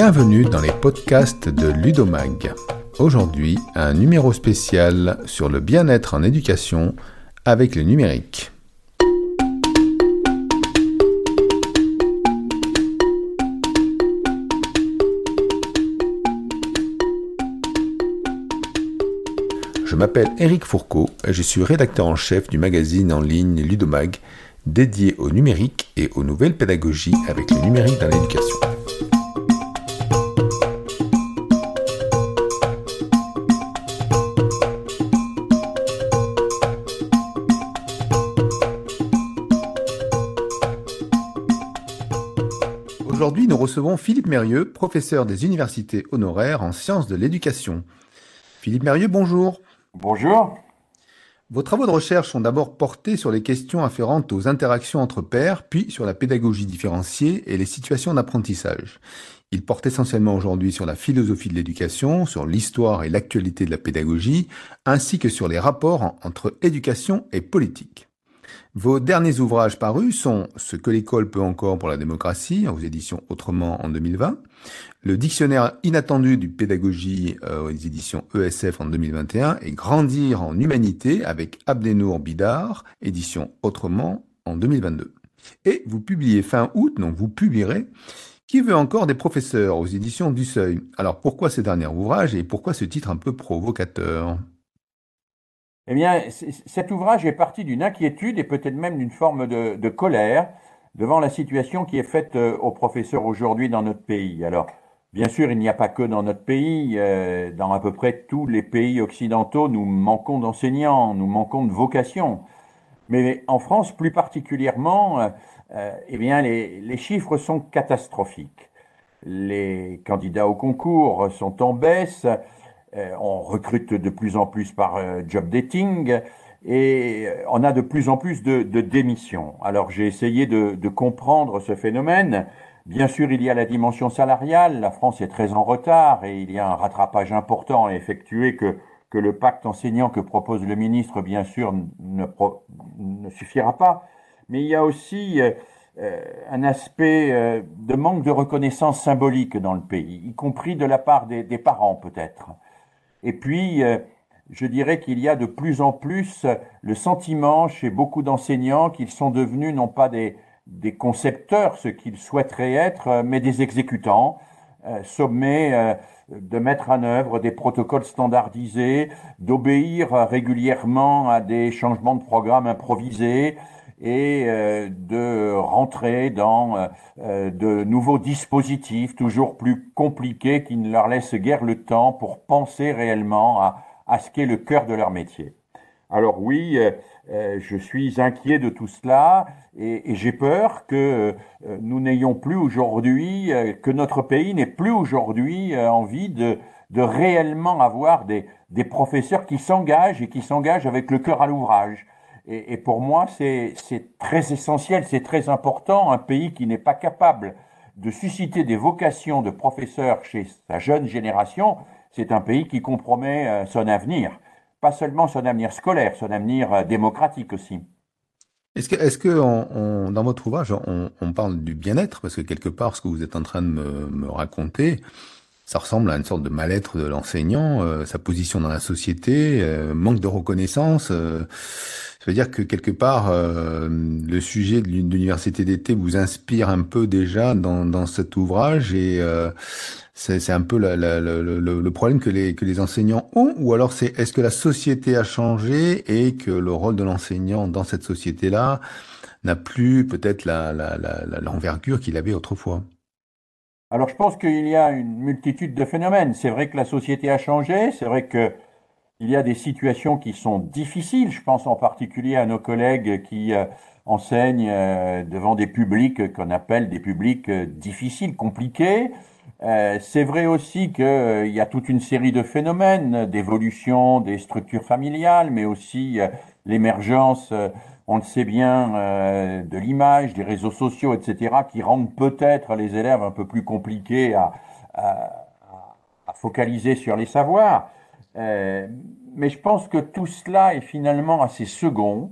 Bienvenue dans les podcasts de Ludomag. Aujourd'hui, un numéro spécial sur le bien-être en éducation avec le numérique. Je m'appelle Eric Fourcault et je suis rédacteur en chef du magazine en ligne Ludomag dédié au numérique et aux nouvelles pédagogies avec le numérique dans l'éducation. Aujourd'hui, nous recevons Philippe Mérieux, professeur des universités honoraires en sciences de l'éducation. Philippe Mérieux, bonjour. Bonjour. Vos travaux de recherche sont d'abord portés sur les questions afférentes aux interactions entre pairs, puis sur la pédagogie différenciée et les situations d'apprentissage. Ils portent essentiellement aujourd'hui sur la philosophie de l'éducation, sur l'histoire et l'actualité de la pédagogie, ainsi que sur les rapports entre éducation et politique. Vos derniers ouvrages parus sont Ce que l'école peut encore pour la démocratie, aux éditions Autrement en 2020, Le dictionnaire inattendu du pédagogie euh, aux éditions ESF en 2021 et Grandir en humanité avec Abdenour Bidar, édition Autrement en 2022. Et vous publiez fin août, donc vous publierez Qui veut encore des professeurs aux éditions du Seuil. Alors pourquoi ces derniers ouvrages et pourquoi ce titre un peu provocateur? Eh bien, cet ouvrage est parti d'une inquiétude et peut-être même d'une forme de, colère devant la situation qui est faite euh, aux professeurs aujourd'hui dans notre pays. Alors, bien sûr, il n'y a pas que dans notre pays. Euh, dans à peu près tous les pays occidentaux, nous manquons d'enseignants, nous manquons de vocations. Mais en France, plus particulièrement, euh, eh bien, les, les chiffres sont catastrophiques. Les candidats au concours sont en baisse. Euh, on recrute de plus en plus par euh, job dating et euh, on a de plus en plus de, démissions. Alors j'ai essayé de, comprendre ce phénomène. Bien sûr, il y a la dimension salariale. La France est très en retard et il y a un rattrapage important à effectuer que, que le pacte enseignant que propose le ministre, bien sûr, ne, ne suffira pas. Mais il y a aussi un aspect de manque de reconnaissance symbolique dans le pays, y compris de la part des parents peut-être. Et puis, euh, je dirais qu'il y a de plus en plus le sentiment chez beaucoup d'enseignants qu'ils sont devenus non pas des, des concepteurs, ce qu'ils souhaiteraient être, mais des exécutants, euh, sommés euh, de mettre en œuvre des protocoles standardisés, d'obéir régulièrement à des changements de programme improvisés, et euh, de rentrer dans euh, euh, de nouveaux dispositifs toujours plus compliqués qui ne leur laissent guère le temps pour penser réellement à, à ce qu'est le cœur de leur métier. Alors oui, je suis inquiet de tout cela et, j'ai peur que nous n'ayons plus aujourd'hui, que notre pays n'ait plus aujourd'hui envie de, de réellement avoir des, des professeurs qui s'engagent et qui s'engagent avec le cœur à l'ouvrage. Et, pour moi, c'est très essentiel, c'est très important. Un pays qui n'est pas capable de susciter des vocations de professeurs chez sa jeune génération, c'est un pays qui compromet euh, son avenir. Pas seulement son avenir scolaire, son avenir euh, démocratique aussi. Est-ce que, est que dans votre ouvrage, on, parle du bien-être? Parce que quelque part, ce que vous êtes en train de me, raconter, ça ressemble à une sorte de mal-être de l'enseignant, euh, sa position dans la société, manque de reconnaissance. Ça veut dire que quelque part, euh, le sujet de l'université d'été vous inspire un peu déjà dans, dans cet ouvrage et euh, c'est un peu la, la, le, le, problème que les, que les enseignants ont ou alors c'est est-ce que la société a changé et que le rôle de l'enseignant dans cette société-là n'a plus peut-être l'envergure qu'il avait autrefois? Alors je pense qu'il y a une multitude de phénomènes. C'est vrai que la société a changé, c'est vrai que il y a des situations qui sont difficiles. Je pense en particulier à nos collègues qui euh, enseignent euh, devant des publics qu'on appelle des publics euh, difficiles, compliqués. C'est vrai aussi qu'il y a toute une série de phénomènes d'évolution des structures familiales, mais aussi l'émergence, on le sait bien, de l'image, des réseaux sociaux, etc., qui rendent peut-être les élèves un peu plus compliqués à, focaliser sur les savoirs. Euh, mais je pense que tout cela est finalement assez second.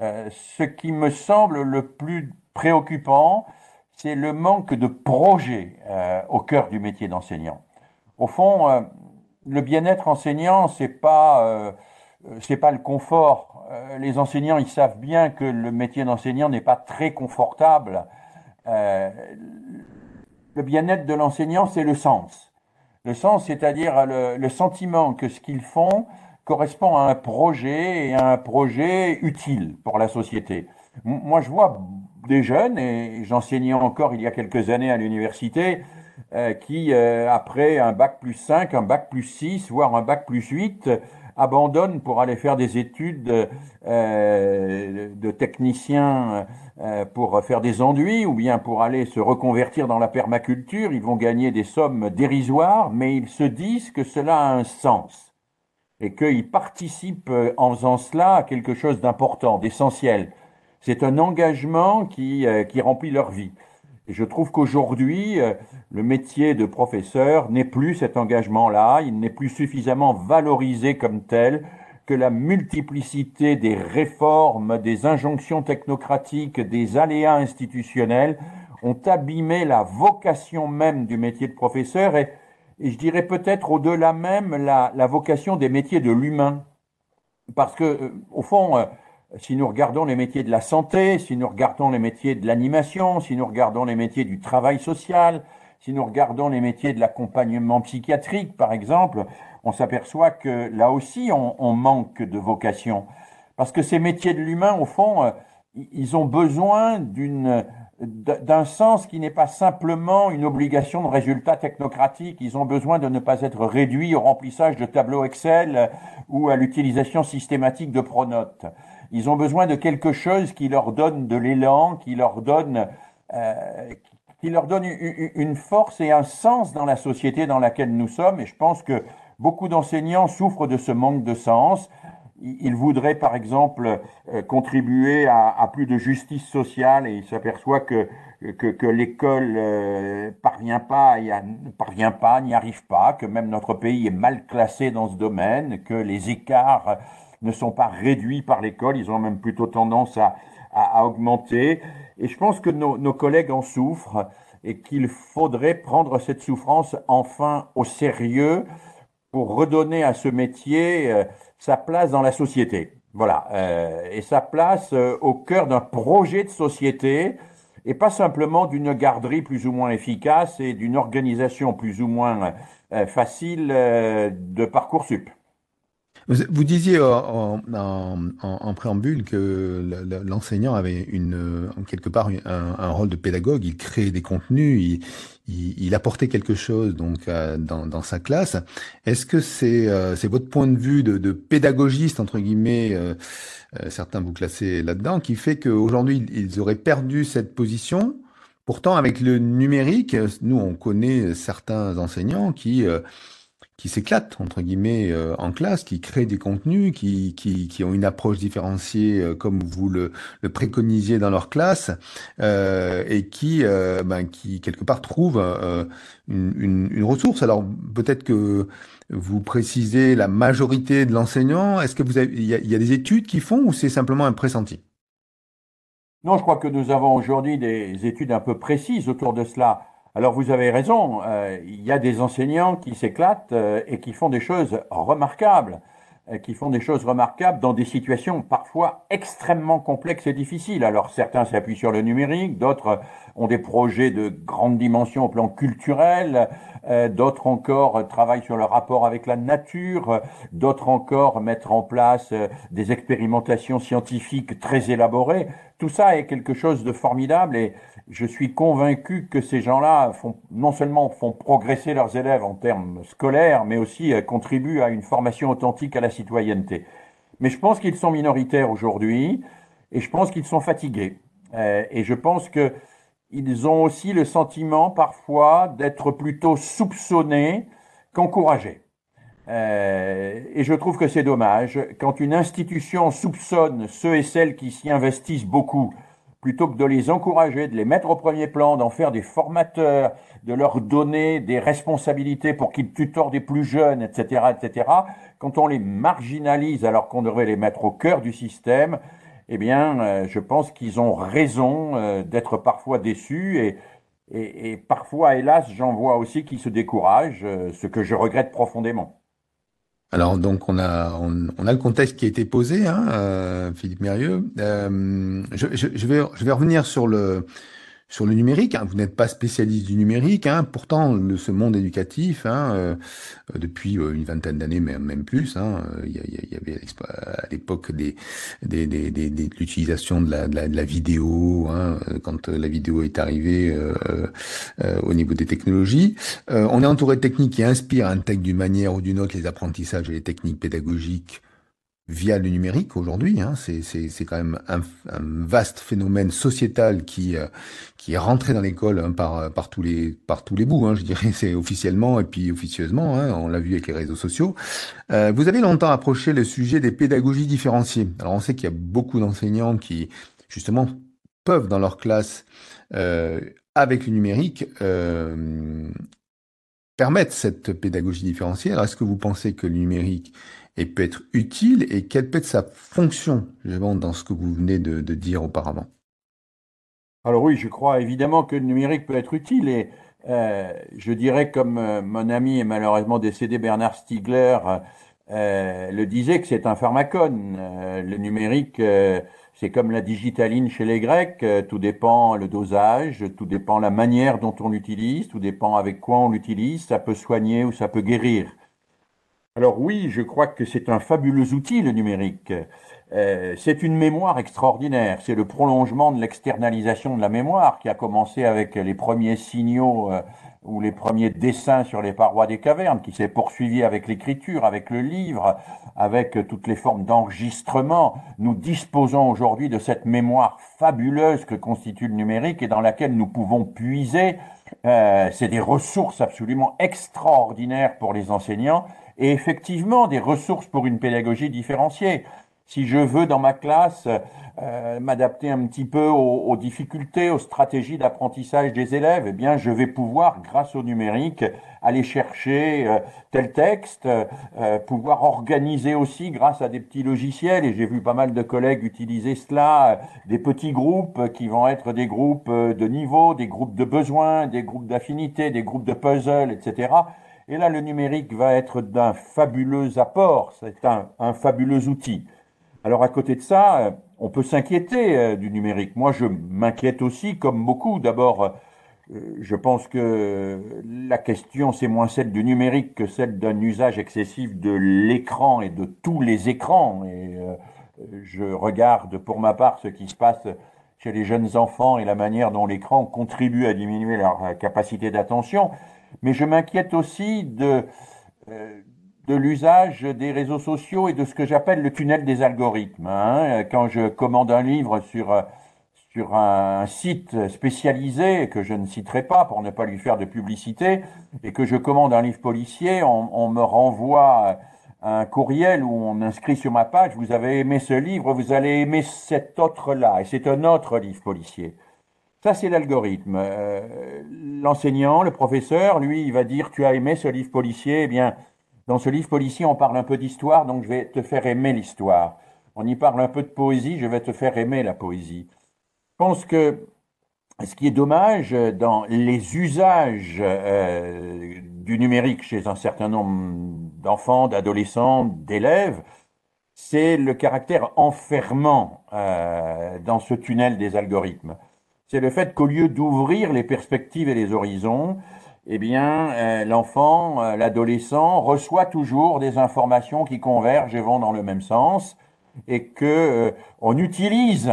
Euh, ce qui me semble le plus préoccupant, c'est le manque de projet euh, au cœur du métier d'enseignant. Au fond, euh, le bien-être enseignant, c'est pas c'est pas le confort. Les enseignants, ils savent bien que le métier d'enseignant n'est pas très confortable. le bien-être de l'enseignant, c'est le sens. Le sens, c'est-à-dire le, sentiment que ce qu'ils font correspond à un projet et à un projet utile pour la société. Moi, je vois des jeunes, et j'enseignais encore il y a quelques années à l'université, euh, qui, euh, après un bac plus 5, un bac plus 6, voire un bac plus 8, abandonnent pour aller faire des études euh, de technicien pour faire des enduits ou bien pour aller se reconvertir dans la permaculture. Ils vont gagner des sommes dérisoires, mais ils se disent que cela a un sens et qu'ils participent en faisant cela à quelque chose d'important, d'essentiel. C'est un engagement qui, euh, qui remplit leur vie. Je trouve qu'aujourd'hui, euh, le métier de professeur n'est plus cet engagement-là, il n'est plus suffisamment valorisé comme tel, que la multiplicité des réformes, des injonctions technocratiques, des aléas institutionnels ont abîmé la vocation même du métier de professeur et, je dirais peut-être au-delà même la, la, vocation des métiers de l'humain. Parce que, euh, au fond, si nous regardons les métiers de la santé, si nous regardons les métiers de l'animation, si nous regardons les métiers du travail social, si nous regardons les métiers de l'accompagnement psychiatrique, par exemple, on s'aperçoit que là aussi, on, manque de vocation. Parce que ces métiers de l'humain, au fond, euh, ils ont besoin d'un sens qui n'est pas simplement une obligation de résultat technocratique. Ils ont besoin de ne pas être réduits au remplissage de tableaux Excel ou à l'utilisation systématique de pronotes. Ils ont besoin de quelque chose qui leur donne de l'élan, qui leur donne, euh, qui leur donne une force et un sens dans la société dans laquelle nous sommes. Et je pense que beaucoup d'enseignants souffrent de ce manque de sens. Ils voudraient, par exemple, euh, contribuer à, plus de justice sociale et ils s'aperçoivent que, que, l'école euh, parvient pas, ne parvient pas, n'y arrive pas, que même notre pays est mal classé dans ce domaine, que les écarts ne sont pas réduits par l'école, ils ont même plutôt tendance à, à, augmenter. Et je pense que nos, nos collègues en souffrent et qu'il faudrait prendre cette souffrance enfin au sérieux pour redonner à ce métier euh, sa place dans la société. Voilà, euh, et sa place euh, au cœur d'un projet de société et pas simplement d'une garderie plus ou moins efficace et d'une organisation plus ou moins facile de Parcoursup. Vous, disiez euh, en, préambule que l'enseignant avait une, quelque part un, rôle de pédagogue. Il créait des contenus, il, apportait quelque chose donc euh, dans, sa classe. Est-ce que c'est euh, c'est votre point de vue de, pédagogiste entre guillemets, certains vous classez là-dedans, qui fait qu'aujourd'hui ils auraient perdu cette position? Pourtant, avec le numérique, nous, on connaît certains enseignants qui qui s'éclatent entre guillemets euh, en classe, qui créent des contenus, qui, qui, qui ont une approche différenciée euh, comme vous le, le, préconisiez dans leur classe, euh, et qui, euh, ben, qui quelque part trouvent une, une, une, ressource. Alors peut-être que vous précisez la majorité de l'enseignant. Est-ce que vous avez, il y, a, y a des études qui font ou c'est simplement un pressenti? Non, je crois que nous avons aujourd'hui des études un peu précises autour de cela. Alors vous avez raison, euh, il y a des enseignants qui s'éclatent euh, et qui font des choses remarquables, euh, qui font des choses remarquables dans des situations parfois extrêmement complexes et difficiles. Alors certains s'appuient sur le numérique, d'autres ont des projets de grande dimension au plan culturel, d'autres encore travaillent sur le rapport avec la nature, d'autres encore mettre en place des expérimentations scientifiques très élaborées. Tout ça est quelque chose de formidable et je suis convaincu que ces gens-là font, non seulement font progresser leurs élèves en termes scolaires, mais aussi euh, contribuent à une formation authentique à la citoyenneté. Mais je pense qu'ils sont minoritaires aujourd'hui et je pense qu'ils sont fatigués. Euh, et je pense que ils ont aussi le sentiment parfois d'être plutôt soupçonnés qu'encouragés. Euh, et je trouve que c'est dommage quand une institution soupçonne ceux et celles qui s'y investissent beaucoup plutôt que de les encourager, de les mettre au premier plan, d'en faire des formateurs, de leur donner des responsabilités pour qu'ils tutorent des plus jeunes, etc., etc., quand on les marginalise alors qu'on devrait les mettre au cœur du système, eh bien, je pense qu'ils ont raison d'être parfois déçus et, et, parfois, hélas, j'en vois aussi qui se découragent, ce que je regrette profondément. Alors donc on a on, a le contexte qui a été posé, hein, Philippe Mérieux. je, je, vais je vais revenir sur le sur le numérique. Hein, vous n'êtes pas spécialiste du numérique, hein, pourtant ce monde éducatif, hein, euh, euh, depuis euh, une vingtaine d'années, même, même plus, hein, il, y, il, y, avait à l'époque des, l'utilisation de la, vidéo, quand la vidéo est arrivée euh, au niveau des technologies. on est entouré de techniques qui inspirent, intègrent d'une manière ou d'une autre les apprentissages et les techniques pédagogiques via le numérique aujourd'hui. Hein, c'est quand même un, un, vaste phénomène sociétal qui euh, qui est rentré dans l'école hein, par par tous les par tous les bouts. Hein, je dirais c'est officiellement et puis officieusement. Hein, on l'a vu avec les réseaux sociaux. Euh, vous avez longtemps approché le sujet des pédagogies différenciées. Alors on sait qu'il y a beaucoup d'enseignants qui justement peuvent dans leur classe euh, avec le numérique euh, permettre cette pédagogie différenciée. Alors est-ce que vous pensez que le numérique peut être utile et quelle peut être sa fonction, justement, dans ce que vous venez de, dire auparavant? Alors oui, je crois évidemment que le numérique peut être utile et euh, je dirais comme euh, mon ami et malheureusement décédé Bernard Stiegler euh, le disait que c'est un pharmacone. le numérique, c'est comme la digitaline chez les Grecs, tout dépend le dosage, tout dépend la manière dont on l'utilise, tout dépend avec quoi on l'utilise, ça peut soigner ou ça peut guérir. Alors oui, je crois que c'est un fabuleux outil, le numérique. Euh, c'est une mémoire extraordinaire. C'est le prolongement de l'externalisation de la mémoire qui a commencé avec les premiers signaux euh, ou les premiers dessins sur les parois des cavernes, qui s'est poursuivi avec l'écriture, avec le livre, avec toutes les formes d'enregistrement. Nous disposons aujourd'hui de cette mémoire fabuleuse que constitue le numérique et dans laquelle nous pouvons puiser. Euh, c'est des ressources absolument extraordinaires pour les enseignants et effectivement des ressources pour une pédagogie différenciée. Si je veux dans ma classe euh, m'adapter un petit peu aux, difficultés, aux stratégies d'apprentissage des élèves, eh bien je vais pouvoir, grâce au numérique, aller chercher euh, tel texte, euh, pouvoir organiser aussi grâce à des petits logiciels, et j'ai vu pas mal de collègues utiliser cela, des petits groupes qui vont être des groupes de niveau, des groupes de besoins, des groupes d'affinité, des groupes de puzzle, etc et là, le numérique va être d'un fabuleux apport, c'est un, fabuleux outil. Alors à côté de ça, euh, on peut s'inquiéter euh, du numérique. Moi, je m'inquiète aussi, comme beaucoup. D'abord, euh, je pense que la question, c'est moins celle du numérique que celle d'un usage excessif de l'écran et de tous les écrans. Et je regarde pour ma part ce qui se passe chez les jeunes enfants et la manière dont l'écran contribue à diminuer leur capacité d'attention mais je m'inquiète aussi de, de l'usage des réseaux sociaux et de ce que j'appelle le tunnel des algorithmes. Hein. Quand je commande un livre sur, sur un site spécialisé, que je ne citerai pas pour ne pas lui faire de publicité, et que je commande un livre policier, on, on me renvoie un courriel où on inscrit sur ma page, vous avez aimé ce livre, vous allez aimer cet autre-là, et c'est un autre livre policier. Ça, c'est l'algorithme. Euh, l'enseignant, le professeur, lui, il va dire, tu as aimé ce livre policier, eh bien, dans ce livre policier, on parle un peu d'histoire, donc je vais te faire aimer l'histoire. On y parle un peu de poésie, je vais te faire aimer la poésie. Je pense que ce qui est dommage dans les usages euh, du numérique chez un certain nombre d'enfants, d'adolescents, d'élèves, c'est le caractère enfermant euh, dans ce tunnel des algorithmes c'est le fait qu'au lieu d'ouvrir les perspectives et les horizons, eh bien, euh, l'enfant, euh, l'adolescent reçoit toujours des informations qui convergent et vont dans le même sens, et que euh, on utilise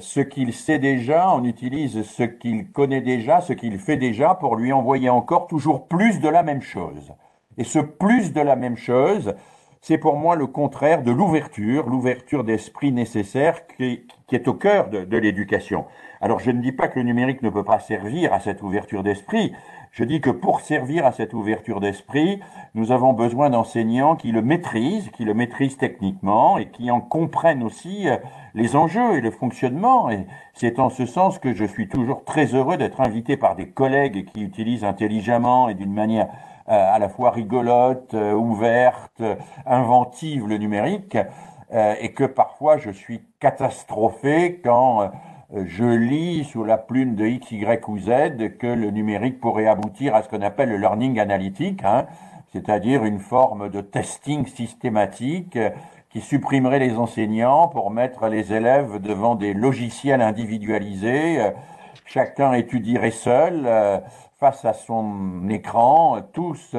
ce qu'il sait déjà, on utilise ce qu'il connaît déjà, ce qu'il fait déjà, pour lui envoyer encore toujours plus de la même chose. Et ce plus de la même chose, c'est pour moi le contraire de l'ouverture, l'ouverture d'esprit nécessaire qui, est au cœur de l'éducation. Alors je ne dis pas que le numérique ne peut pas servir à cette ouverture d'esprit, je dis que pour servir à cette ouverture d'esprit, nous avons besoin d'enseignants qui le maîtrisent, qui le maîtrisent techniquement et qui en comprennent aussi euh, les enjeux et le fonctionnement. Et c'est en ce sens que je suis toujours très heureux d'être invité par des collègues qui utilisent intelligemment et d'une manière euh, à la fois rigolote, euh, ouverte, inventive le numérique et que parfois je suis catastrophé quand je lis sous la plume de X, Y ou Z que le numérique pourrait aboutir à ce qu'on appelle le learning analytique, hein, c'est-à-dire une forme de testing systématique qui supprimerait les enseignants pour mettre les élèves devant des logiciels individualisés. Euh, chacun étudierait seul face à son écran, tous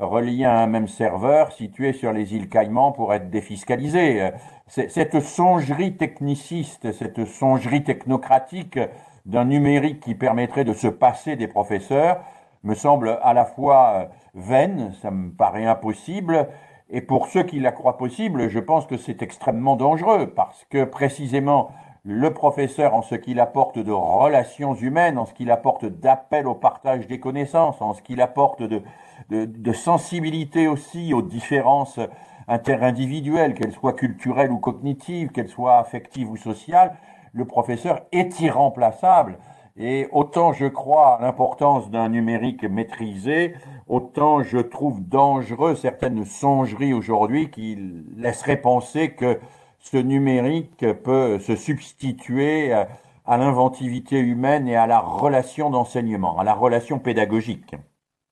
reliés à un même serveur situé sur les îles Caïmans pour être défiscalisés. Cette songerie techniciste, cette songerie technocratique d'un numérique qui permettrait de se passer des professeurs me semble à la fois vaine, ça me paraît impossible, et pour ceux qui la croient possible, je pense que c'est extrêmement dangereux, parce que précisément le professeur, en ce qu'il apporte de relations humaines, en ce qu'il apporte d'appel au partage des connaissances, en ce qu'il apporte de, de, de sensibilité aussi aux différences interindividuelle, qu'elle soit culturelle ou cognitive, qu'elle soit affective ou sociale, le professeur est irremplaçable. Et autant je crois à l'importance d'un numérique maîtrisé, autant je trouve dangereux certaines songeries aujourd'hui qui laisseraient penser que ce numérique peut se substituer à l'inventivité humaine et à la relation d'enseignement, à la relation pédagogique.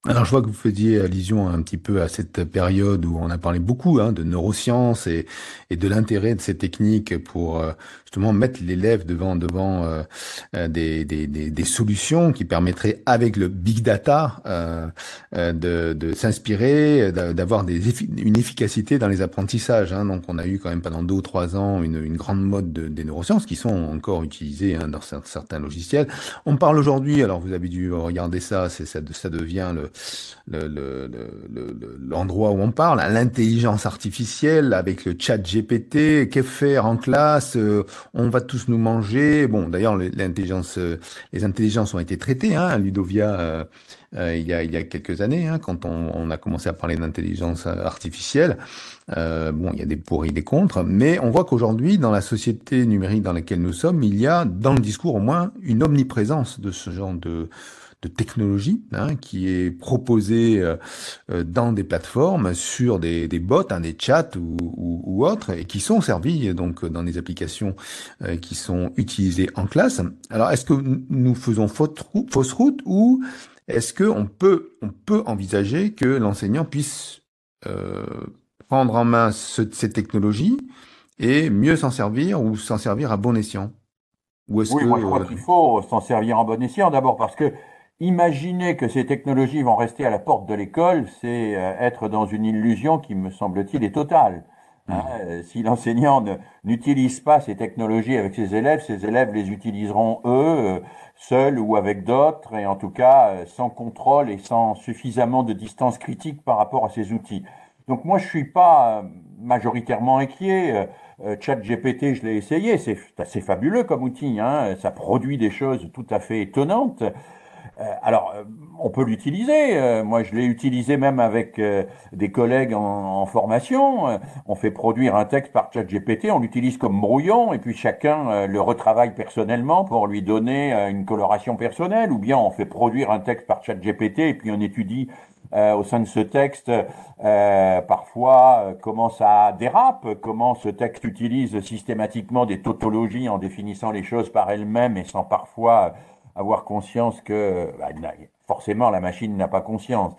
Alors, je vois que vous faisiez allusion un petit peu à cette période où on a parlé beaucoup hein, de neurosciences et, et de l'intérêt de ces techniques pour euh, justement mettre l'élève devant devant euh, euh, des, des, des, des, solutions qui permettraient, avec le big data, euh, de, de s'inspirer, d'avoir des une efficacité dans les apprentissages. Hein. Donc, on a eu quand même pendant deux ou trois ans une, une grande mode de, des neurosciences qui sont encore utilisées hein, dans certains logiciels. On parle aujourd'hui, alors vous avez dû regarder ça, ça, ça devient le l'endroit le, le, où on parle, l'intelligence artificielle avec le chat GPT, que faire en classe, euh, on va tous nous manger. Bon, d'ailleurs, l'intelligence, euh, les intelligences ont été traitées, hein, Ludovia, euh, il, y a, il y a quelques années, hein, quand on, on, a commencé à parler d'intelligence artificielle. bon, il y a des pour et des contre, mais on voit qu'aujourd'hui, dans la société numérique dans laquelle nous sommes, il y a dans le discours au moins une omniprésence de ce genre de de technologie hein, qui est proposée euh, euh, dans des plateformes sur des, des bots, hein, des chats ou, ou, autres, et qui sont servis donc dans des applications euh, qui sont utilisées en classe. Alors, est-ce que nous faisons fausse route ou est-ce que on peut on peut envisager que l'enseignant puisse prendre en main ces technologies et mieux s'en servir ou s'en servir à bon escient? Ou est-ce oui, moi je crois qu'il faut s'en servir à bon escient d'abord parce que Imaginer que ces technologies vont rester à la porte de l'école, c'est euh, être dans une illusion qui, me semble-t-il, est totale. Hein. Mmh. Euh, si l'enseignant n'utilise pas ces technologies avec ses élèves, ses élèves les utiliseront eux, euh, seuls ou avec d'autres, et en tout cas sans contrôle et sans suffisamment de distance critique par rapport à ces outils. Donc moi, je suis pas majoritairement inquiet. Chat GPT, je l'ai essayé, c'est assez fabuleux comme outil. Hein. Ça produit des choses tout à fait étonnantes. Euh, alors, euh, on peut l'utiliser. Euh, moi, je l'ai utilisé même avec des collègues en, formation. On fait produire un texte par ChatGPT, on l'utilise comme brouillon, et puis chacun le retravaille personnellement pour lui donner une coloration personnelle, ou bien on fait produire un texte par ChatGPT, et puis on étudie au sein de ce texte parfois comment ça dérape, comment ce texte utilise systématiquement des tautologies en définissant les choses par elles-mêmes et sans parfois avoir conscience que bah, forcément la machine n'a pas conscience.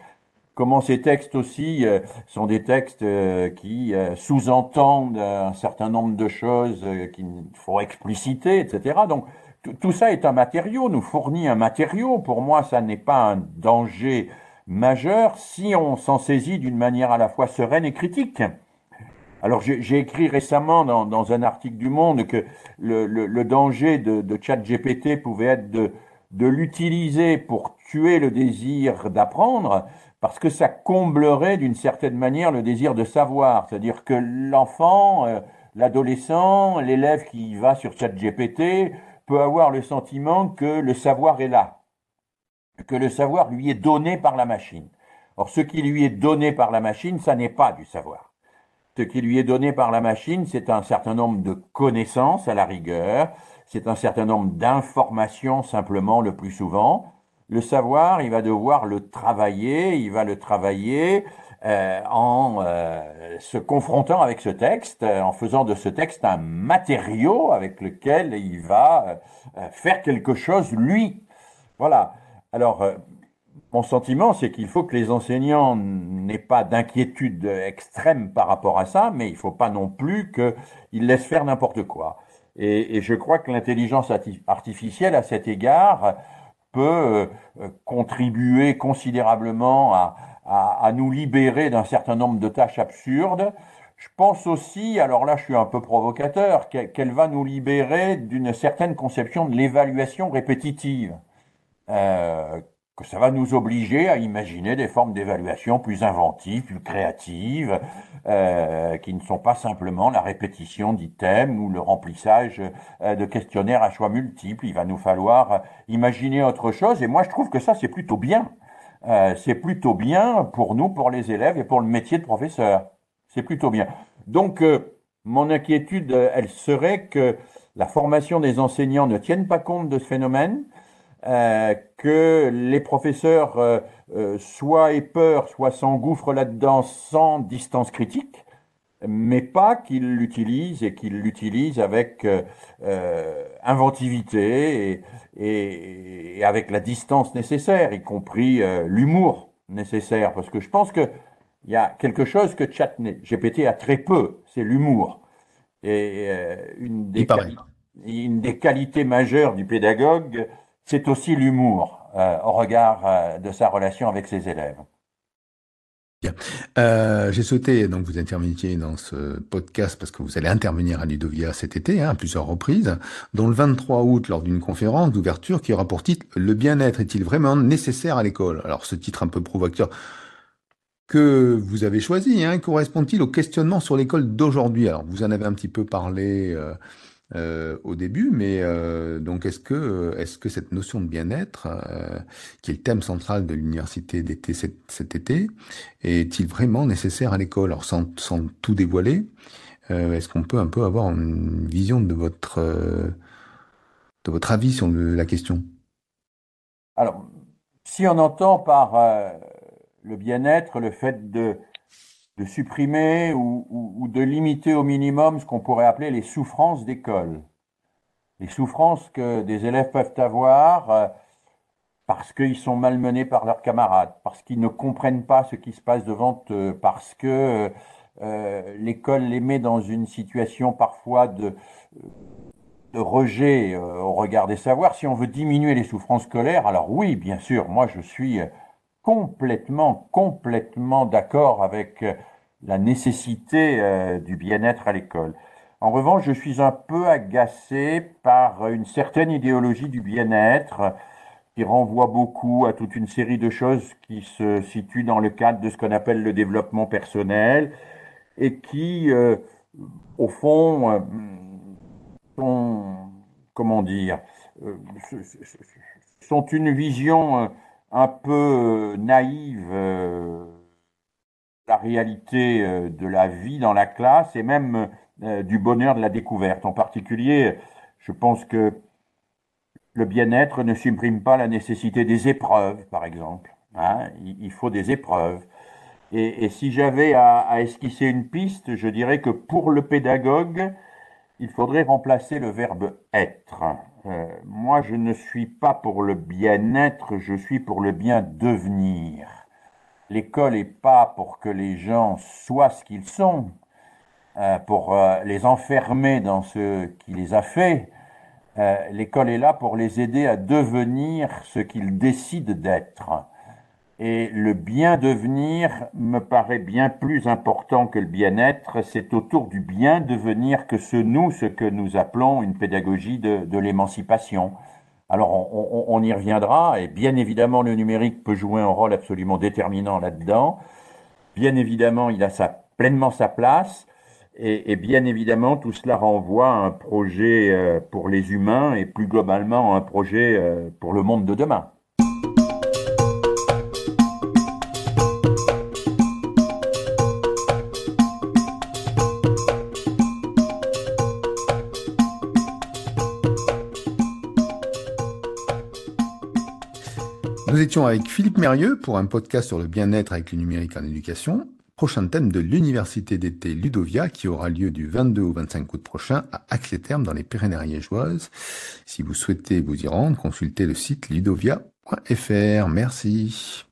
Comment ces textes aussi euh, sont des textes euh, qui euh, sous-entendent un certain nombre de choses qu'il faut expliciter, etc. Donc tout ça est un matériau, nous fournit un matériau. Pour moi, ça n'est pas un danger majeur si on s'en saisit d'une manière à la fois sereine et critique. Alors j'ai écrit récemment dans, un article du Monde que le, danger de, de GPT pouvait être de, l'utiliser pour tuer le désir d'apprendre, parce que ça comblerait d'une certaine manière le désir de savoir. C'est-à-dire que l'enfant, euh, l'adolescent, l'élève qui va sur GPT peut avoir le sentiment que le savoir est là, que le savoir lui est donné par la machine. Or, ce qui lui est donné par la machine, ça n'est pas du savoir. Ce qui lui est donné par la machine, c'est un certain nombre de connaissances à la rigueur, c'est un certain nombre d'informations simplement le plus souvent. Le savoir, il va devoir le travailler, il va le travailler en se confrontant avec ce texte, en faisant de ce texte un matériau avec lequel il va faire quelque chose, lui. Voilà. Alors, mon sentiment, c'est qu'il faut que les enseignants n'aient pas d'inquiétude extrême par rapport à ça, mais il ne faut pas non plus qu'ils laissent faire n'importe quoi. Et, je crois que l'intelligence artificielle, à cet égard, peut euh, contribuer considérablement à, nous libérer d'un certain nombre de tâches absurdes. Je pense aussi, alors là je suis un peu provocateur, qu'elle va nous libérer d'une certaine conception de l'évaluation répétitive. Euh, que ça va nous obliger à imaginer des formes d'évaluation plus inventives, plus créatives, euh, qui ne sont pas simplement la répétition d'items ou le remplissage euh, de questionnaires à choix multiples. Il va nous falloir imaginer autre chose. Et moi, je trouve que ça, c'est plutôt bien. Euh, c'est plutôt bien pour nous, pour les élèves et pour le métier de professeur. C'est plutôt bien. Donc, euh, mon inquiétude, elle serait que la formation des enseignants ne tienne pas compte de ce phénomène, euh, que les professeurs euh, euh, soit aient peur, soit s'engouffrent là-dedans sans distance critique, mais pas qu'ils l'utilisent et qu'ils l'utilisent avec inventivité et, et, avec la distance nécessaire, y compris l'humour nécessaire. Parce que je pense qu'il y a quelque chose que GPT a très peu, c'est l'humour. Et une des, une des qualités majeures du pédagogue, c'est aussi l'humour euh, au regard euh, de sa relation avec ses élèves. Euh, j'ai souhaité donc vous interveniez dans ce podcast parce que vous allez intervenir à Ludovia cet été hein, à plusieurs reprises, dont le 23 août lors d'une conférence d'ouverture qui aura pour titre Le bien-être est-il vraiment nécessaire à l'école? Alors ce titre un peu provocateur que vous avez choisi hein, correspond-il au questionnement sur l'école d'aujourd'hui? Alors vous en avez un petit peu parlé. Euh, au début, mais euh, donc est-ce que est-ce que cette notion de bien-être, euh, qui est le thème central de l'université d'été cet, été, est-il vraiment nécessaire à l'école? Alors sans, sans tout dévoiler, est-ce qu'on peut un peu avoir une vision de votre de votre avis sur la question? Alors, si on entend par le bien-être le fait de de supprimer ou, de limiter au minimum ce qu'on pourrait appeler les souffrances d'école. Les souffrances que des élèves peuvent avoir euh, parce qu'ils sont malmenés par leurs camarades, parce qu'ils ne comprennent pas ce qui se passe devant eux, parce que euh, l'école les met dans une situation parfois de, rejet euh, au regard des savoirs. Si on veut diminuer les souffrances scolaires, alors oui, bien sûr, moi je suis complètement, complètement d'accord avec euh, la nécessité euh, du bien-être à l'école. En revanche, je suis un peu agacé par une certaine idéologie du bien-être qui renvoie beaucoup à toute une série de choses qui se situent dans le cadre de ce qu'on appelle le développement personnel et qui, euh, au fond, sont, comment dire, sont une vision un peu euh, naïve euh, la réalité euh, de la vie dans la classe et même du bonheur de la découverte. En particulier, je pense que le bien-être ne supprime pas la nécessité des épreuves, par exemple. Hein. il, faut des épreuves. Et, si j'avais à, esquisser une piste, je dirais que pour le pédagogue, il faudrait remplacer le verbe être. Euh, moi, je ne suis pas pour le bien-être, je suis pour le bien devenir. L'école n'est pas pour que les gens soient ce qu'ils sont, euh, pour euh, les enfermer dans ce qui les a fait. L'école est là pour les aider à devenir ce qu'ils décident d'être. Et le bien devenir me paraît bien plus important que le bien-être. C'est autour du bien devenir que ce nous, ce que nous appelons une pédagogie de, l'émancipation. Alors on, y reviendra, et bien évidemment le numérique peut jouer un rôle absolument déterminant là-dedans. Bien évidemment, il a pleinement sa place, et, et, bien évidemment tout cela renvoie à un projet euh, pour les humains et plus globalement à un projet euh, pour le monde de demain. Étions avec Philippe Mérieux pour un podcast sur le bien-être avec le numérique en éducation. Prochain thème de l'université d'été Ludovia qui aura lieu du 22 au 25 août prochain à Ax-les-Thermes dans les Pyrénées ariégeoises. Si vous souhaitez vous y rendre, consultez le site ludovia.fr. Merci.